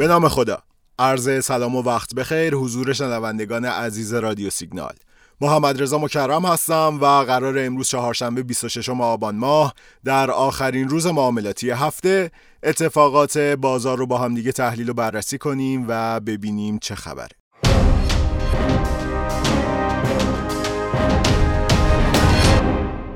به نام خدا. عرض سلام و وقت بخیر حضور شنوندگان عزیز رادیو سیگنال. محمد رضا مکرم هستم و قرار امروز چهارشنبه 26 آبان ماه در آخرین روز معاملاتی هفته اتفاقات بازار رو با هم دیگه تحلیل و بررسی کنیم و ببینیم چه خبره.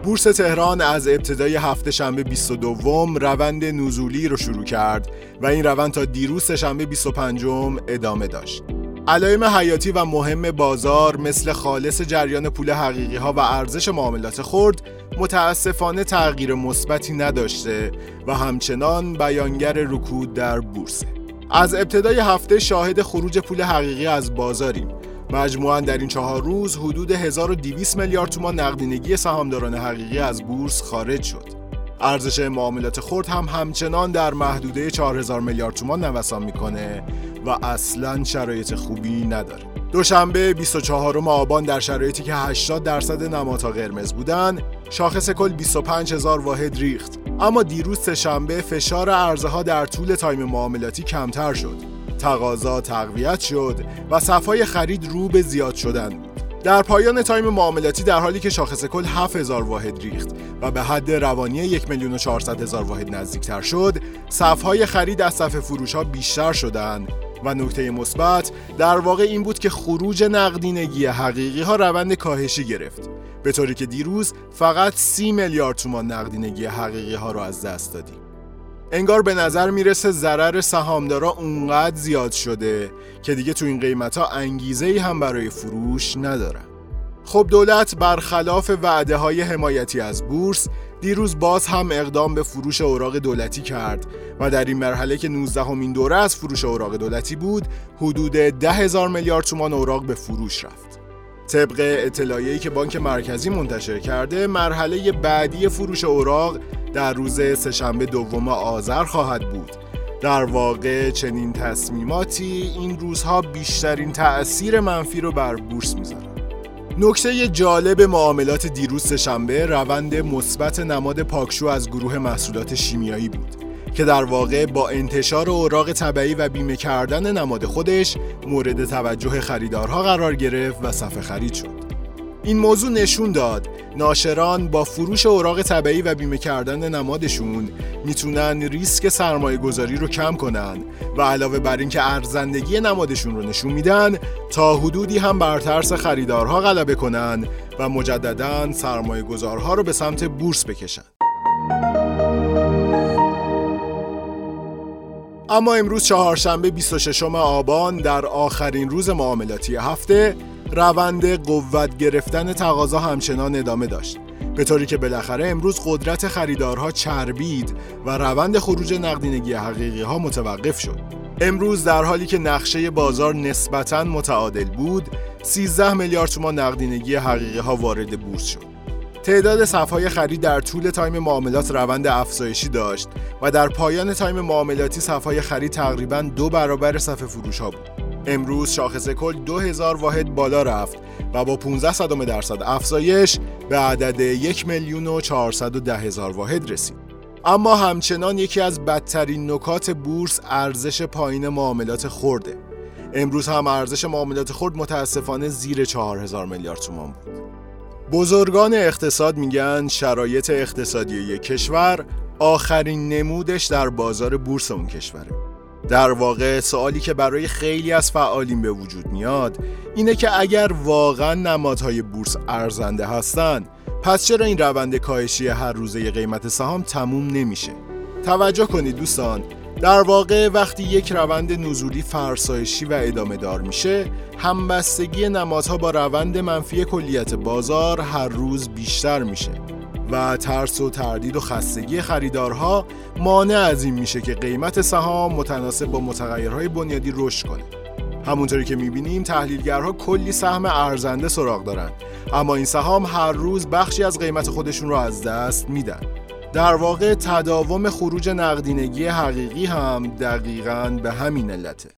بورس تهران از ابتدای هفته شنبه 22 روند نزولی رو شروع کرد و این روند تا دیروز شنبه 25 ادامه داشت. علائم حیاتی و مهم بازار مثل خالص جریان پول حقیقی ها و ارزش معاملات خرد متاسفانه تغییر مثبتی نداشته و همچنان بیانگر رکود در بورس. از ابتدای هفته شاهد خروج پول حقیقی از بازاریم مجموعا در این چهار روز حدود 1200 میلیارد تومان نقدینگی سهامداران حقیقی از بورس خارج شد. ارزش معاملات خرد هم همچنان در محدوده 4000 میلیارد تومان نوسان می‌کنه و اصلا شرایط خوبی نداره. دوشنبه 24 آبان در شرایطی که 80 درصد نمادها قرمز بودن، شاخص کل 25 هزار واحد ریخت. اما دیروز سه شنبه فشار عرضه‌ها در طول تایم معاملاتی کمتر شد تقاضا تقویت شد و صف‌های خرید رو به زیاد شدن. در پایان تایم معاملاتی در حالی که شاخص کل 7000 واحد ریخت و به حد روانی 1 میلیون و 400 هزار واحد نزدیکتر شد، صفهای خرید از صف فروش ها بیشتر شدند و نکته مثبت در واقع این بود که خروج نقدینگی حقیقی ها روند کاهشی گرفت. به طوری که دیروز فقط 30 میلیارد تومان نقدینگی حقیقی ها را از دست دادیم. انگار به نظر می‌رسه ضرر سهامدارا اونقدر زیاد شده که دیگه تو این قیمت ها انگیزه ای هم برای فروش ندارن. خب دولت برخلاف وعده های حمایتی از بورس دیروز باز هم اقدام به فروش اوراق دولتی کرد و در این مرحله که 19 همین دوره از فروش اوراق دولتی بود حدود ده هزار میلیارد تومان اوراق به فروش رفت. طبق اطلاعیه‌ای که بانک مرکزی منتشر کرده مرحله بعدی فروش اوراق در روز سهشنبه دوم آذر خواهد بود. در واقع چنین تصمیماتی این روزها بیشترین تأثیر منفی رو بر بورس می‌ذارن. نکته جالب معاملات دیروز شنبه روند مثبت نماد پاکشو از گروه محصولات شیمیایی بود. که در واقع با انتشار اوراق طبعی و بیمه کردن نماد خودش مورد توجه خریدارها قرار گرفت و صفحه خرید شد. این موضوع نشون داد ناشران با فروش اوراق طبعی و بیمه کردن نمادشون می‌تونن ریسک سرمایه گذاری رو کم کنن و علاوه بر اینکه ارزندگی نمادشون رو نشون میدن تا حدودی هم بر ترس خریدارها غلبه کنن و مجددا سرمایه گذارها رو به سمت بورس بکشن اما امروز چهارشنبه 26 آبان در آخرین روز معاملاتی هفته روند قوت گرفتن تقاضا همچنان ادامه داشت. به طوری که بالاخره امروز قدرت خریدارها چربید و روند خروج نقدینگی حقیقی ها متوقف شد. امروز در حالی که نقشه بازار نسبتا متعادل بود 13 میلیارد تومان نقدینگی حقیقی ها وارد بورس شد. تعداد صفهای خرید در طول تایم معاملات روند افزایشی داشت و در پایان تایم معاملاتی صفهای خرید تقریبا دو برابر صف فروش ها بود. امروز شاخص کل 2000 واحد بالا رفت و با 15 صدم درصد افزایش به عدد 1 میلیون و 410 هزار واحد رسید. اما همچنان یکی از بدترین نکات بورس ارزش پایین معاملات خورده. امروز هم ارزش معاملات خرد متاسفانه زیر 4000 میلیارد تومان بود. بزرگان اقتصاد میگن شرایط اقتصادی یک کشور آخرین نمودش در بازار بورس اون کشوره. در واقع سوالی که برای خیلی از فعالین به وجود میاد اینه که اگر واقعا نمادهای بورس ارزنده هستن پس چرا این روند کاهشی هر روزه قیمت سهام تموم نمیشه؟ توجه کنید دوستان در واقع وقتی یک روند نزولی فرسایشی و ادامه دار میشه همبستگی نمادها با روند منفی کلیت بازار هر روز بیشتر میشه و ترس و تردید و خستگی خریدارها مانع از این میشه که قیمت سهام متناسب با متغیرهای بنیادی رشد کنه. همونطوری که می‌بینیم تحلیلگرها کلی سهم ارزنده سراغ دارن اما این سهام هر روز بخشی از قیمت خودشون رو از دست میدن. در واقع تداوم خروج نقدینگی حقیقی هم دقیقا به همین علته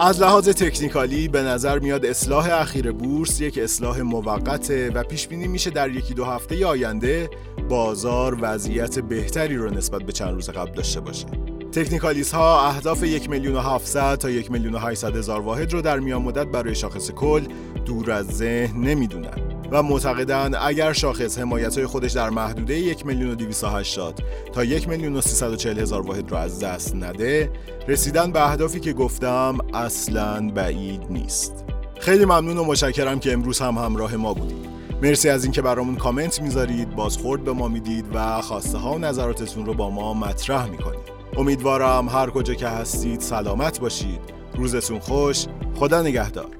از لحاظ تکنیکالی به نظر میاد اصلاح اخیر بورس یک اصلاح موقته و پیش بینی میشه در یکی دو هفته آینده بازار وضعیت بهتری رو نسبت به چند روز قبل داشته باشه. تکنیکالیست ها اهداف یک میلیون و 700 تا یک میلیون و 800 هزار واحد رو در میان مدت برای شاخص کل دور از ذهن نمی‌دونن. و معتقدند اگر شاخص حمایت های خودش در محدوده یک میلیون و 280 تا یک میلیون و 340 هزار واحد رو از دست نده رسیدن به اهدافی که گفتم اصلا بعید نیست. خیلی ممنون و مشکرم که امروز هم همراه ما بودید. مرسی از اینکه برامون کامنت می‌ذارید بازخورد به ما می‌دید و خواسته ها و نظراتتون رو با ما مطرح می‌کنید. امیدوارم هر کجا که هستید سلامت باشید. روزتون خوش. خدا نگهدار.